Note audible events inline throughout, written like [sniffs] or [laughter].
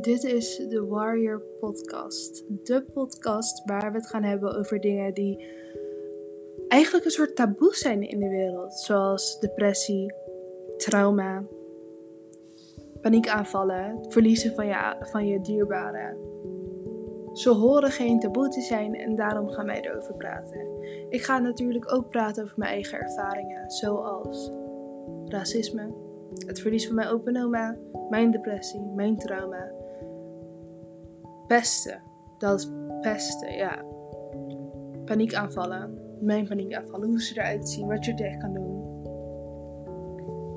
Dit is de Warrior Podcast. De podcast waar we het gaan hebben over dingen die eigenlijk een soort taboe zijn in de wereld. Zoals depressie, trauma, paniekaanvallen, het verliezen van je, van je dierbaren. Ze horen geen taboe te zijn en daarom gaan wij erover praten. Ik ga natuurlijk ook praten over mijn eigen ervaringen, zoals racisme, het verlies van mijn open oma, mijn depressie, mijn trauma. Pesten, dat is pesten, ja. Paniekaanvallen, mijn paniekaanvallen, hoe ze eruit zien, wat je er tegen kan doen.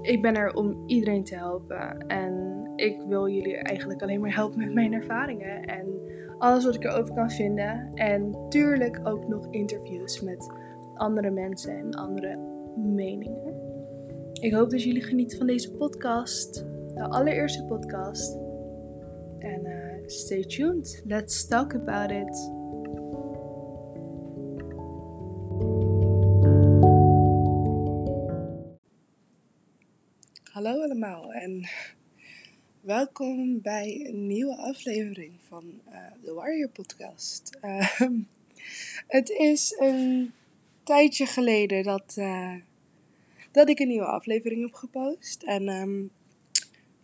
Ik ben er om iedereen te helpen en ik wil jullie eigenlijk alleen maar helpen met mijn ervaringen en alles wat ik erover kan vinden. En tuurlijk ook nog interviews met andere mensen en andere meningen. Ik hoop dat jullie genieten van deze podcast, de allereerste podcast. En uh, stay tuned. Let's talk about it. Hallo allemaal en welkom bij een nieuwe aflevering van uh, de Warrior Podcast. Uh, het is een tijdje geleden dat, uh, dat ik een nieuwe aflevering heb gepost. En um,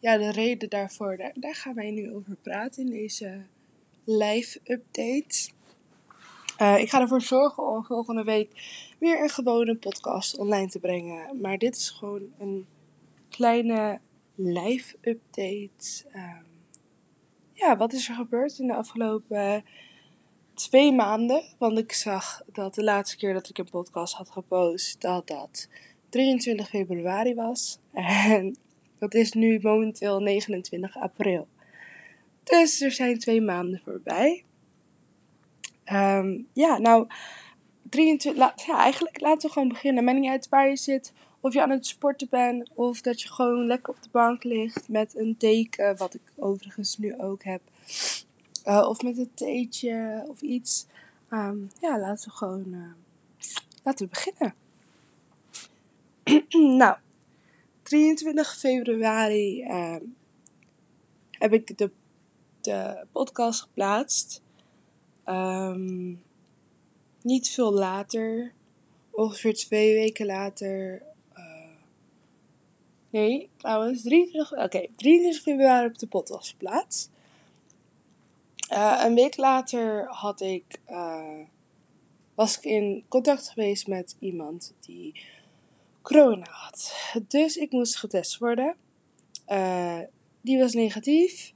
ja, de reden daarvoor, daar, gaan wij nu over praten in deze live update. ik ga ervoor zorgen om volgende week weer een gewone podcast online te brengen. Maar dit is gewoon een kleine live update. Um, ja, wat is er gebeurd in de afgelopen twee maanden? Want ik zag dat de laatste keer dat ik een podcast had gepost, dat dat 23 februari was. [laughs] En dat is nu momenteel 29 april. Dus er zijn twee maanden voorbij. Um, ja, nou, 23, la, ja, eigenlijk laten we gewoon beginnen. Maakt niet uit waar je zit, of je aan het sporten bent, of dat je gewoon lekker op de bank ligt met een teken, wat ik overigens nu ook heb. Uh, of met een theetje of iets. Um, ja, laten we gewoon uh, laten we beginnen. [clears throat] nou, 23 februari uh, heb ik de, de podcast geplaatst. Um, niet veel later, ongeveer twee weken later, Nee, trouwens, 23, oké, okay, 23 februari op de podcast geplaatst. Uh, een week later had ik, uh, was ik in contact geweest met iemand die corona had. Dus ik moest getest worden. Uh, die was negatief.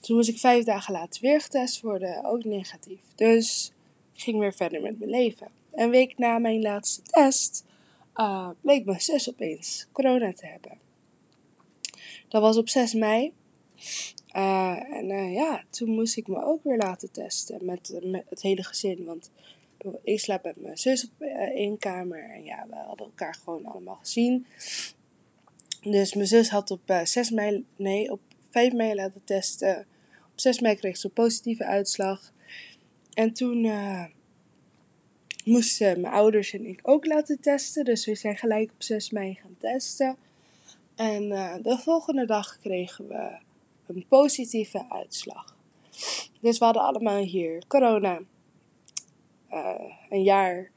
Toen moest ik vijf dagen later weer getest worden, ook negatief. Dus ik ging weer verder met mijn leven. Een week na mijn laatste test uh, bleek mijn zus opeens corona te hebben. Dat was op 6 mei. Uh, en ja, toen moest ik me ook weer laten testen met, met het hele gezin. Want ik slaap met mijn zus op één kamer. En ja, we hadden elkaar gewoon allemaal gezien. Dus mijn zus had op 6 mei, nee, op 5 mei laten testen. Op 6 mei kreeg ze een positieve uitslag. En toen moesten mijn ouders en ik ook laten testen. Dus we zijn gelijk op 6 mei gaan testen. En uh, de volgende dag kregen we een positieve uitslag. Dus we hadden allemaal hier corona. Uh, een jaar,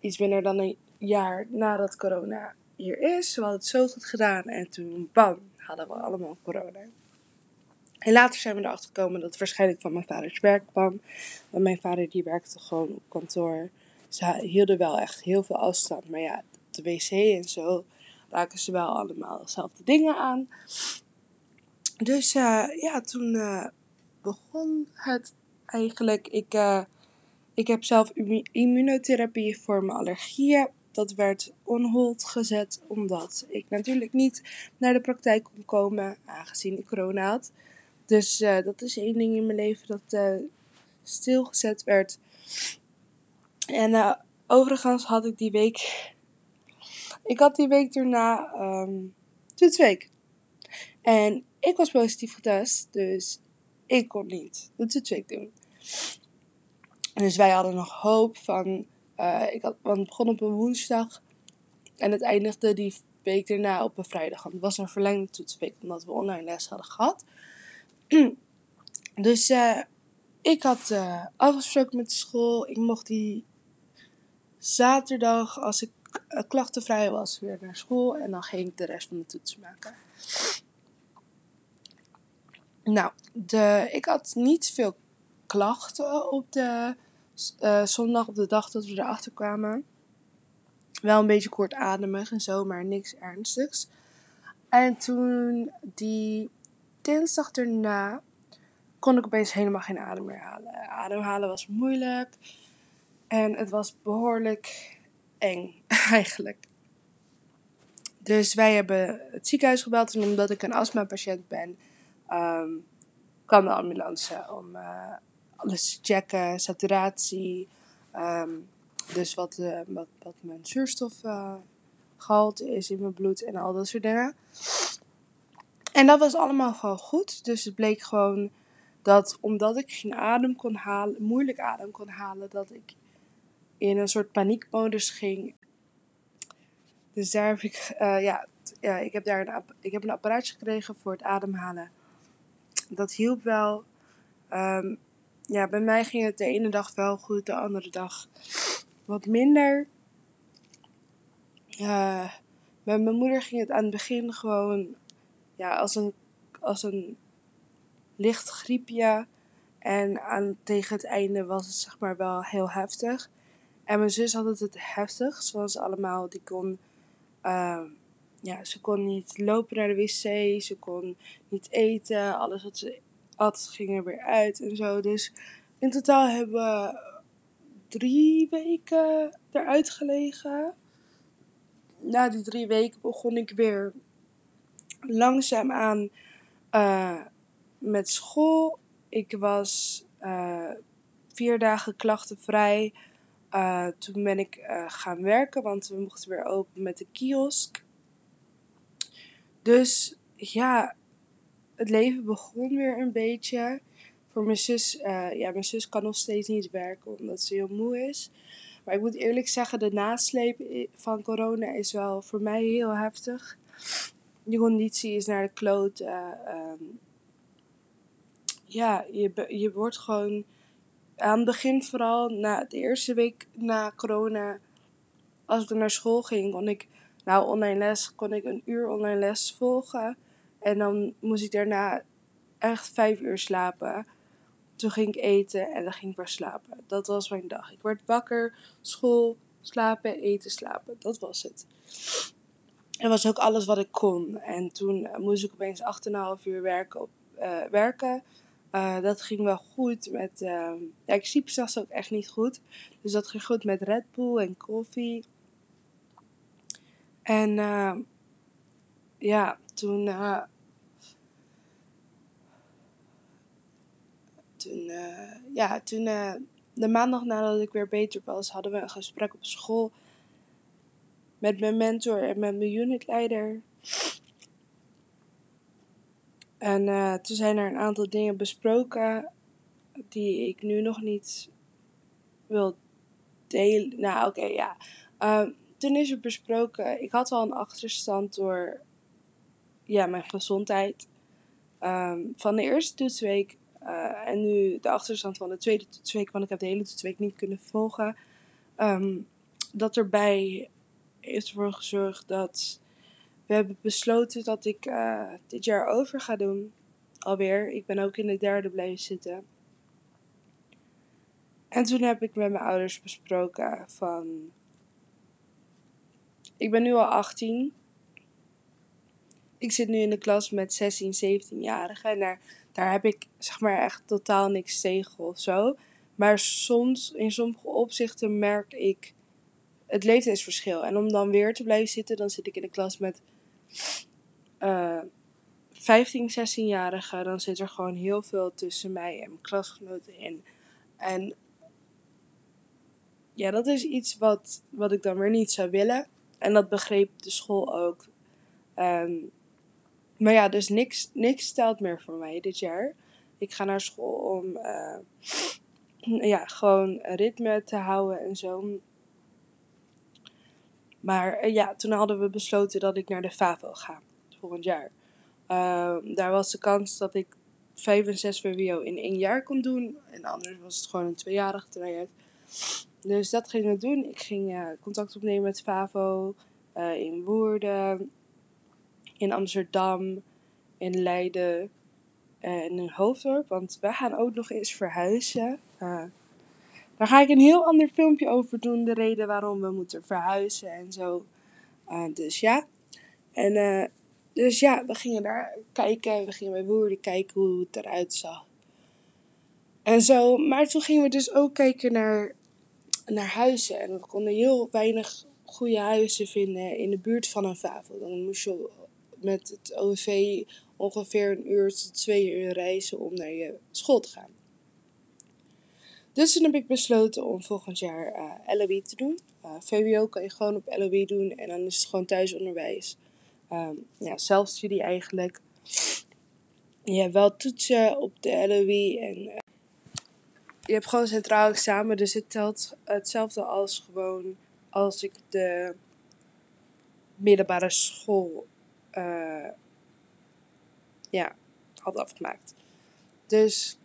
iets minder dan een jaar nadat corona hier is. We hadden het zo goed gedaan en toen, bam, hadden we allemaal corona. En later zijn we erachter gekomen dat het waarschijnlijk van mijn vaders werk kwam. Want mijn vader die werkte gewoon op kantoor. Ze hielden wel echt heel veel afstand. Maar ja, de wc en zo raken ze wel allemaal dezelfde dingen aan. Dus uh, ja, toen uh, begon het eigenlijk. Ik, ik heb zelf immunotherapie voor mijn allergieën. Dat werd on hold gezet omdat ik natuurlijk niet naar de praktijk kon komen, aangezien ik corona had. Dus uh, dat is één ding in mijn leven dat uh, stilgezet werd. En uh, overigens had ik die week. Ik had die week daarna um, toetsweek. En ik was positief getest, dus ik kon niet de toetsweek doen. Dus wij hadden nog hoop van. ik had, want het begon op een woensdag. En het eindigde die week daarna op een vrijdag. Want het was een verlengde toetsweek omdat we online les hadden gehad. [clears throat] dus uh, ik had uh, afgesproken met de school. Ik mocht die zaterdag, als ik klachtenvrij was, weer naar school. En dan ging ik de rest van de toetsen maken. Nou, de, ik had niet veel klachten op de zondag, op de dag dat we erachter kwamen. Wel een beetje kortademig en zo, maar niks ernstigs. En toen die dinsdag erna kon ik opeens helemaal geen adem meer halen. Ademhalen was moeilijk en het was behoorlijk eng [laughs] eigenlijk. Dus wij hebben het ziekenhuis gebeld en omdat ik een astma-patiënt ben, um, kwam de ambulance om uh, alles checken, saturatie, um, dus wat, uh, wat, wat mijn zuurstofgehalte is in mijn bloed en al dat soort dingen. En dat was allemaal gewoon goed. Dus het bleek gewoon dat omdat ik geen adem kon halen, moeilijk adem kon halen, dat ik in een soort paniekmodus ging. Dus daar heb ik, uh, ja, ja, ik heb daar een, ik heb een apparaatje gekregen voor het ademhalen. Dat hielp wel. Um, ja, bij mij ging het de ene dag wel goed, de andere dag wat minder. Uh, met mijn moeder ging het aan het begin gewoon ja, als, een, als een licht griepje. En aan, tegen het einde was het zeg maar wel heel heftig. En mijn zus had het het heftig, zoals allemaal. Die kon, uh, ja, ze kon niet lopen naar de wc, ze kon niet eten. Alles wat ze at ging er weer uit en zo. Dus in totaal hebben we drie weken eruit gelegen. Na die drie weken begon ik weer langzaamaan uh, met school. Ik was uh, vier dagen klachtenvrij. Uh, toen ben ik gaan werken, want we mochten weer open met de kiosk. Dus ja, het leven begon weer een beetje. Voor mijn zus, ja, mijn zus kan nog steeds niet werken omdat ze heel moe is. Maar ik moet eerlijk zeggen, de nasleep van corona is wel voor mij heel heftig je conditie is naar de kloot. Uh, ja, je, je wordt gewoon aan het begin vooral, na de eerste week na corona, als ik naar school ging, kon ik, nou online les, kon ik een uur online les volgen. En dan moest ik daarna echt vijf uur slapen. Toen ging ik eten en dan ging ik weer slapen. Dat was mijn dag. Ik werd wakker, school, slapen, eten, slapen. Dat was het. Dat was ook alles wat ik kon. En toen uh, moest ik opeens 8,5 uur werken. Op, uh, werken. Uh, dat ging wel goed met. ja, ik sliep zelfs ook echt niet goed. Dus dat ging goed met Red Bull en koffie. En ja, toen. Toen, ja, toen de maandag nadat ik weer beter was, hadden we een gesprek op school met mijn mentor en met mijn unitleider. En uh, toen zijn er een aantal dingen besproken die ik nu nog niet wil delen. Nou, oké, ja. Uh, toen is er besproken, ik had al een achterstand door ja, mijn gezondheid. Um, van de eerste toetsweek uh, en nu de achterstand van de tweede toetsweek, want ik heb de hele toetsweek niet kunnen volgen. Um, dat erbij heeft ervoor gezorgd dat we hebben besloten dat ik uh, dit jaar over ga doen. Alweer. Ik ben ook in de derde blijven zitten. En toen heb ik met mijn ouders besproken van. Ik ben nu al 18. Ik zit nu in de klas met 16, 17-jarigen. En daar, daar heb ik zeg maar echt totaal niks tegen of zo. Maar soms, in sommige opzichten, merk ik het leeftijdsverschil. En om dan weer te blijven zitten, dan zit ik in de klas met uh, 15, 16-jarigen. Dan zit er gewoon heel veel tussen mij en mijn klasgenoten in. En ja, dat is iets wat, wat ik dan weer niet zou willen. En dat begreep de school ook. Maar ja, dus niks, niks stelt meer voor mij dit jaar. Ik ga naar school om uh, [sniffs] ja, gewoon ritme te houden en zo. Maar eh, ja, toen hadden we besloten dat ik naar de FAVO ga volgend jaar. Uh, daar was de kans dat ik 5 en 6 VWO in één jaar kon doen. En anders was het gewoon een tweejarig traject. Dus dat gingen we doen. Ik ging uh, contact opnemen met FAVO in Woerden, in Amsterdam, in Leiden en in Hoofddorp. Want wij gaan ook nog eens verhuizen. Uh, daar ga ik een heel ander filmpje over doen. De reden waarom we moeten verhuizen en zo. dus ja. En dus ja, we gingen daar kijken. We gingen bij Woerden kijken hoe het eruit zag. En zo. Maar toen gingen we dus ook kijken naar, naar huizen. En we konden heel weinig goede huizen vinden in de buurt van een Vavo. Dan moest je met het OV ongeveer een uur tot twee uur reizen om naar je school te gaan. Dus toen heb ik besloten om volgend jaar uh, LOE te doen. Eh, VWO kan je gewoon op LOE doen en dan is het gewoon thuisonderwijs. Um, ja, zelfstudie eigenlijk. Je hebt wel toetsen op de LOE en uh, je hebt gewoon centraal examen, dus het telt hetzelfde als gewoon als ik de middelbare school uh, ja, had afgemaakt. Dus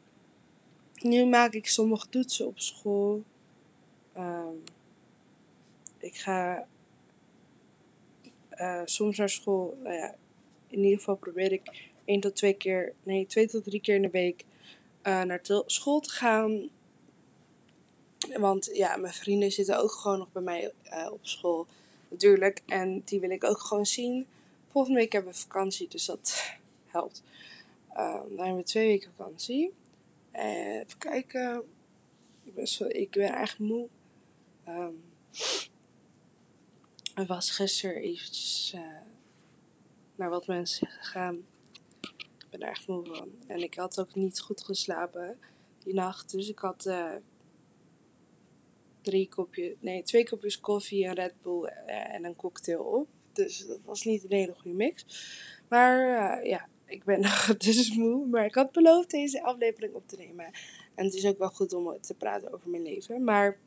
nu maak ik sommige toetsen op school. Um, ik ga uh, soms naar school. Nou ja, in ieder geval probeer ik één tot twee keer, nee, twee tot drie keer in de week uh, naar school te gaan. Want ja, mijn vrienden zitten ook gewoon nog bij mij op school. Natuurlijk. En die wil ik ook gewoon zien. Volgende week hebben we vakantie, dus dat [laughs] helpt. Uh, dan hebben we twee weken vakantie. En even kijken. Ik ben, zo, ik ben echt moe. Um, ik was gisteren eventjes uh, naar wat mensen gegaan. Ik ben er echt moe van. En ik had ook niet goed geslapen die nacht. Dus ik had uh, drie kopjes, nee, twee kopjes koffie, een Red Bull en een cocktail op. Dus dat was niet een hele goede mix. Maar ja, ik ben [laughs] nog dus moe. Maar ik had beloofd deze aflevering op te nemen. En het is ook wel goed om te praten over mijn leven. Maar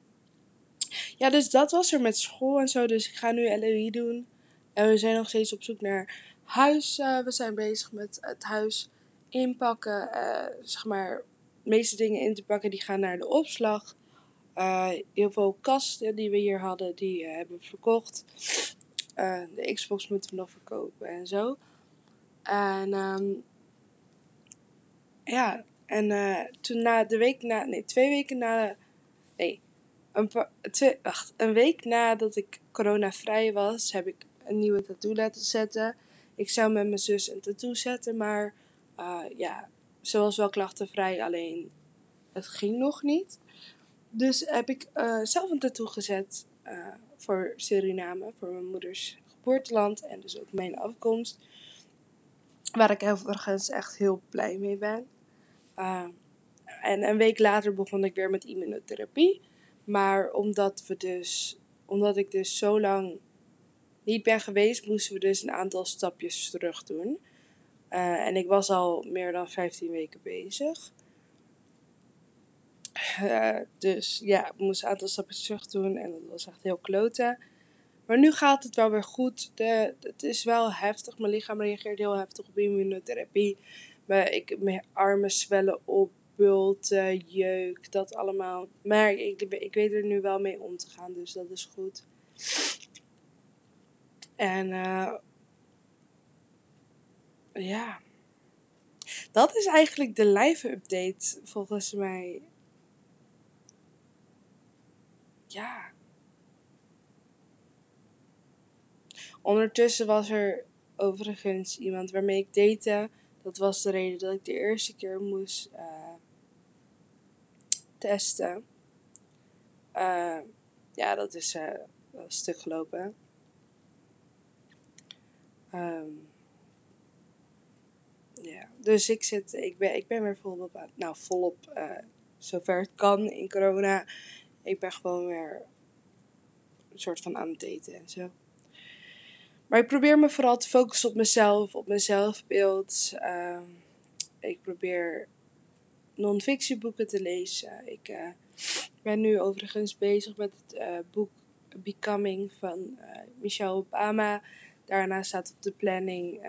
ja, dus dat was er met school en zo. Dus ik ga nu LOE doen. En we zijn nog steeds op zoek naar huis. Uh, we zijn bezig met het huis inpakken. Uh, zeg maar, de meeste dingen in te pakken die gaan naar de opslag. Heel veel kasten die we hier hadden, die hebben we verkocht. De Xbox moeten we nog verkopen en zo. En um, ja, en toen na de week na, nee, twee weken na, nee, een, twee, wacht, een week nadat ik corona-vrij was, heb ik een nieuwe tattoo laten zetten. Ik zou met mijn zus een tattoo zetten, maar uh, ja, ze was wel klachtenvrij, alleen het ging nog niet. Dus heb ik zelf een tattoo gezet uh, voor Suriname, voor mijn moeders geboorteland en dus ook mijn afkomst. Waar ik overigens echt heel blij mee ben. en een week later begon ik weer met immunotherapie. Maar omdat we dus, omdat ik dus zo lang niet ben geweest, moesten we dus een aantal stapjes terug doen. Uh, en ik was al meer dan 15 weken bezig. Dus ja, we moesten een aantal stapjes terug doen en dat was echt heel kloten. Maar nu gaat het wel weer goed. De, het is wel heftig. Mijn lichaam reageert heel heftig op immunotherapie. Mijn, ik, mijn armen zwellen op bulten, jeuk, dat allemaal. Maar ik, ik weet er nu wel mee om te gaan, dus dat is goed. En uh, ja, dat is eigenlijk de live update volgens mij. Ja. Ondertussen was er overigens iemand waarmee ik date. Dat was de reden dat ik de eerste keer moest uh, testen. Uh, ja, dat is uh, een stuk gelopen. Um, ja, dus ik, zit, ik, ben, ik ben weer volop, nou volop, zover het kan in corona. Ik ben gewoon weer een soort van aan het daten en zo. Maar ik probeer me vooral te focussen op mezelf, op mijn zelfbeeld. Uh, ik probeer non-fictieboeken te lezen. Ik uh, ben nu overigens bezig met het uh, boek Becoming van uh, Michelle Obama. Daarna staat op de planning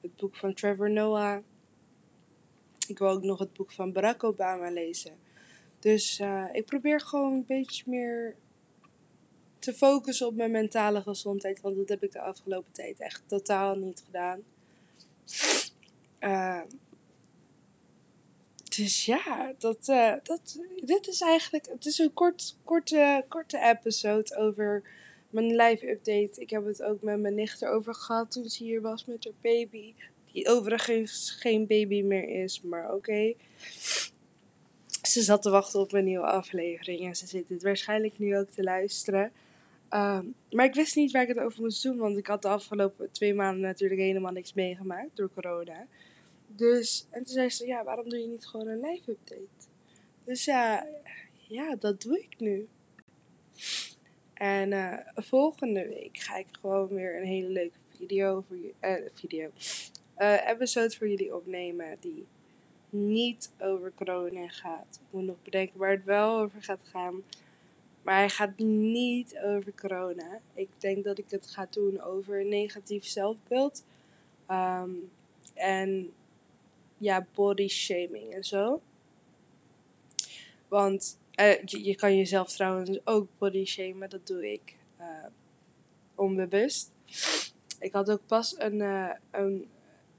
het boek van Trevor Noah. ik wil ook nog het boek van Barack Obama lezen. Dus uh, ik probeer gewoon een beetje meer te focussen op mijn mentale gezondheid. Want dat heb ik de afgelopen tijd echt totaal niet gedaan. Uh, dus ja, dat, uh, dat, dit is eigenlijk. Het is een kort, korte, korte episode over mijn live update. Ik heb het ook met mijn nicht erover gehad toen ze hier was met haar baby. Die overigens geen baby meer is, maar oké. [laughs] Ze zat te wachten op een nieuwe aflevering en ze zit het waarschijnlijk nu ook te luisteren. Um, maar ik wist niet waar ik het over moest doen, want ik had de afgelopen twee maanden natuurlijk helemaal niks meegemaakt door corona. Dus, en toen zei ze, ja, waarom doe je niet gewoon een live update? Dus ja, ja, dat doe ik nu. En uh, volgende week ga ik gewoon weer een hele leuke video voor je, uh, video, uh, episode voor jullie opnemen die niet over corona gaat. Ik moet nog bedenken waar het wel over gaat gaan. Maar hij gaat niet over corona. Ik denk dat ik het ga doen over negatief zelfbeeld. Um, en ja, body shaming en zo. Want uh, je, je, kan jezelf trouwens ook body shamen, dat doe ik uh, onbewust. Ik had ook pas een, uh, een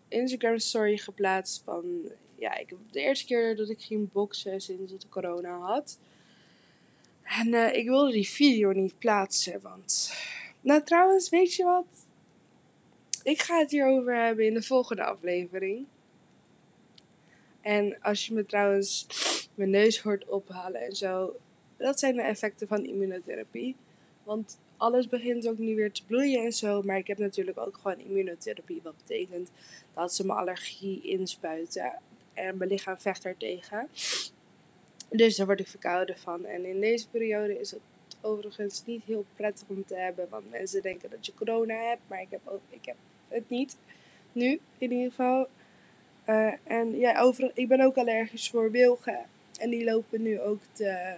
Instagram story geplaatst van, ja, ik, de eerste keer dat ik ging boksen sinds het corona had. En ik wilde die video niet plaatsen, want, nou trouwens, weet je wat? Ik ga het hierover hebben in de volgende aflevering. En als je me trouwens mijn neus hoort ophalen en zo, dat zijn de effecten van immunotherapie. Want alles begint ook nu weer te bloeien en zo. Maar ik heb natuurlijk ook gewoon immunotherapie. Wat betekent dat ze mijn allergie inspuiten. En mijn lichaam vecht er tegen. Dus daar word ik verkouden van. En in deze periode is het overigens niet heel prettig om te hebben. Want mensen denken dat je corona hebt. Maar ik heb, ook, ik heb het niet. Nu in ieder geval. Uh, en ja, over, ik ben ook allergisch voor wilgen. En die lopen nu ook te,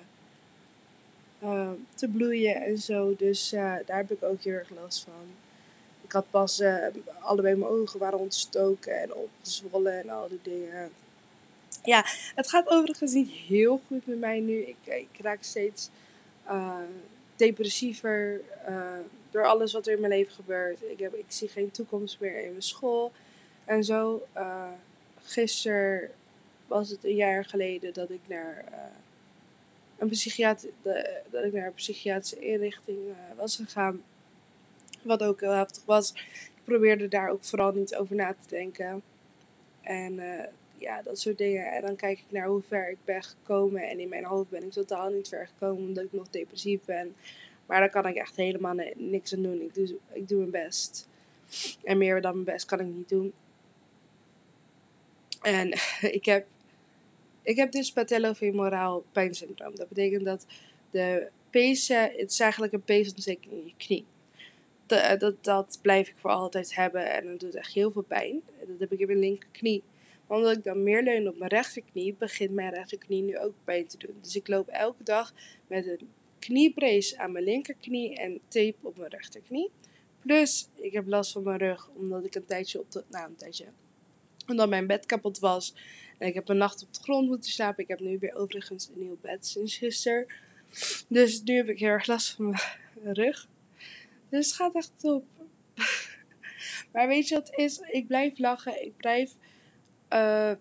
uh, te bloeien en zo. Dus uh, daar heb ik ook heel erg last van. Ik had pas allebei mijn ogen waren ontstoken en opgezwollen en al die dingen. Ja, het gaat overigens niet heel goed met mij nu. Ik, ik raak steeds depressiever door alles wat er in mijn leven gebeurt. Ik, heb, ik zie geen toekomst meer in mijn school en zo gisteren was het een jaar geleden dat ik naar uh, een psychiater, dat ik naar een psychiatrische inrichting uh, was gegaan. Wat ook heel heftig was. Ik probeerde daar ook vooral niet over na te denken. En uh, ja, dat soort dingen. En dan kijk ik naar hoe ver ik ben gekomen. En in mijn hoofd ben ik totaal niet ver gekomen omdat ik nog depressief ben. Maar daar kan ik echt helemaal niks aan doen. Ik doe, ik doe mijn best. En meer dan mijn best kan ik niet doen. En [laughs] ik heb, ik heb dus patellofemoraal pijnsyndroom. Dat betekent dat de pezen, het is eigenlijk een peesontsteking in je knie. Dat, dat, dat blijf ik voor altijd hebben en dat doet echt heel veel pijn. Dat heb ik in mijn linkerknie. Omdat ik dan meer leun op mijn rechterknie, begint mijn rechterknie nu ook pijn te doen. Dus ik loop elke dag met een kniebrace aan mijn linkerknie en tape op mijn rechterknie. Plus, ik heb last van mijn rug, omdat ik een tijdje op de, nou een tijdje, omdat mijn bed kapot was. En ik heb een nacht op de grond moeten slapen. Ik heb nu weer overigens een nieuw bed sinds gisteren. Dus nu heb ik heel erg last van mijn rug. Dus het gaat echt top. [laughs] maar weet je wat is? Ik blijf lachen. Ik blijf uh,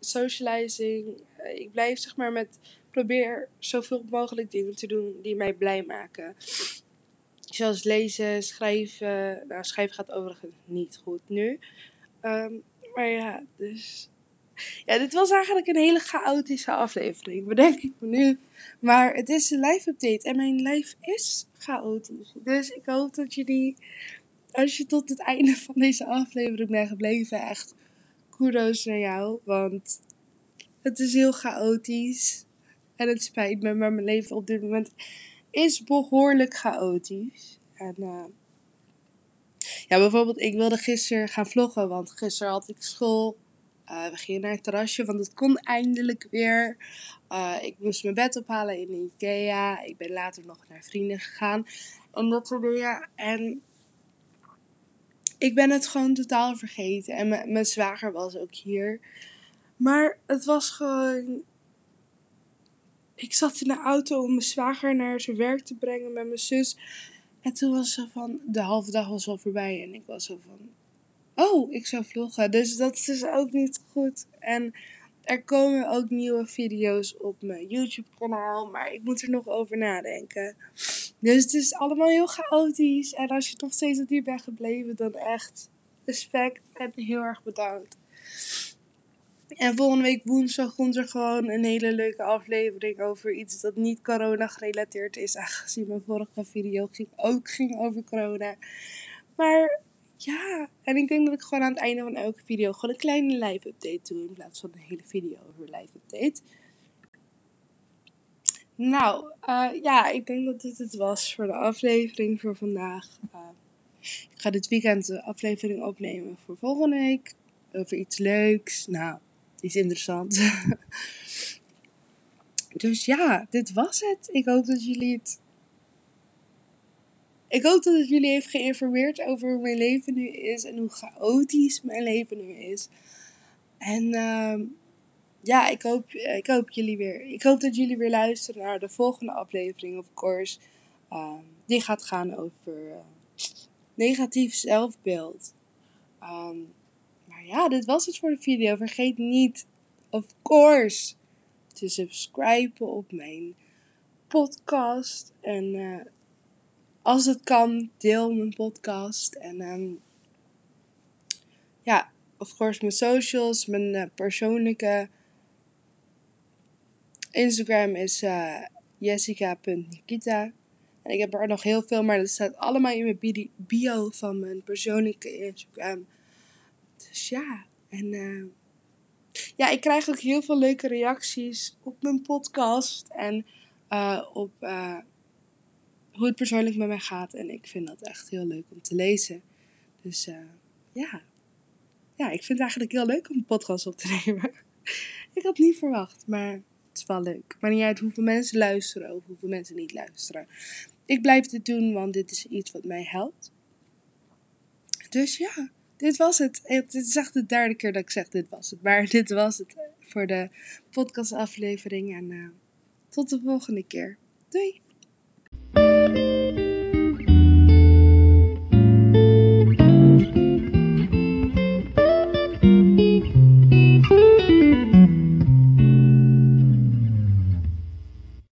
socializing. Uh, ik blijf zeg maar met. Probeer zoveel mogelijk dingen te doen die mij blij maken. Zoals lezen, schrijven. Nou, schrijven gaat overigens niet goed nu. Um, maar ja, dus. Ja, dit was eigenlijk een hele chaotische aflevering, bedenk ik me nu. Maar het is een live update en mijn live is chaotisch. Dus ik hoop dat jullie, als je tot het einde van deze aflevering bent gebleven, echt kudos naar jou. Want het is heel chaotisch. En het spijt me, maar mijn leven op dit moment is behoorlijk chaotisch. En uh, ja, bijvoorbeeld, ik wilde gisteren gaan vloggen, want gisteren had ik school. Uh, we gingen naar het terrasje, want het kon eindelijk weer. Uh, ik moest mijn bed ophalen in de Ikea. Ik ben later nog naar vrienden gegaan. En dat soort. En ik ben het gewoon totaal vergeten. En mijn zwager was ook hier. Maar het was gewoon. Ik zat in de auto om mijn zwager naar zijn werk te brengen met mijn zus. En toen was ze van. De halve dag was al voorbij. En ik was zo van. Oh, ik zou vloggen. Dus dat is dus ook niet goed. En er komen ook nieuwe video's op mijn YouTube-kanaal. Maar ik moet er nog over nadenken. Dus het is allemaal heel chaotisch. En als je nog steeds tot hier bent gebleven, dan echt respect en heel erg bedankt. En volgende week woensdag komt er gewoon een hele leuke aflevering over iets dat niet corona gerelateerd is. Aangezien mijn vorige video ging, ook ging over corona. Maar ja, en ik denk dat ik gewoon aan het einde van elke video gewoon een kleine live update doe. In plaats van een hele video over live update. Nou, uh, ja, ik denk dat dit het was voor de aflevering voor vandaag. Uh, ik ga dit weekend de aflevering opnemen voor volgende week. Over iets leuks. Nou, iets interessants. [laughs] dus ja, dit was het. Ik hoop dat jullie het. Ik hoop dat het jullie heeft geïnformeerd over hoe mijn leven nu is en hoe chaotisch mijn leven nu is. En uh, ja, ik hoop, ik hoop jullie weer. Ik hoop dat jullie weer luisteren naar de volgende aflevering, of course. Uh, die gaat gaan over uh, negatief zelfbeeld. Um, maar ja, dit was het voor de video. Vergeet niet, of course, te subscriben op mijn podcast. En uh, als het kan, deel mijn podcast. En um, ja, of course, mijn socials, mijn persoonlijke Instagram is uh, jessica.nikita. En ik heb er nog heel veel, maar dat staat allemaal in mijn bio van mijn persoonlijke Instagram. Dus ja, en uh, ja, ik krijg ook heel veel leuke reacties op mijn podcast en uh, op uh, hoe het persoonlijk met mij gaat. En ik vind dat echt heel leuk om te lezen. Dus ja. ja, ik vind het eigenlijk heel leuk om een podcast op te [laughs] nemen. ik had niet verwacht, maar het is wel leuk. Maar niet uit hoeveel mensen luisteren of hoeveel mensen niet luisteren. Ik blijf dit doen, want dit is iets wat mij helpt. Dus ja dit was het. Het is echt de derde keer dat ik zeg dit was het. Maar [laughs] dit was het voor de podcastaflevering. En uh, tot de volgende keer. Doei!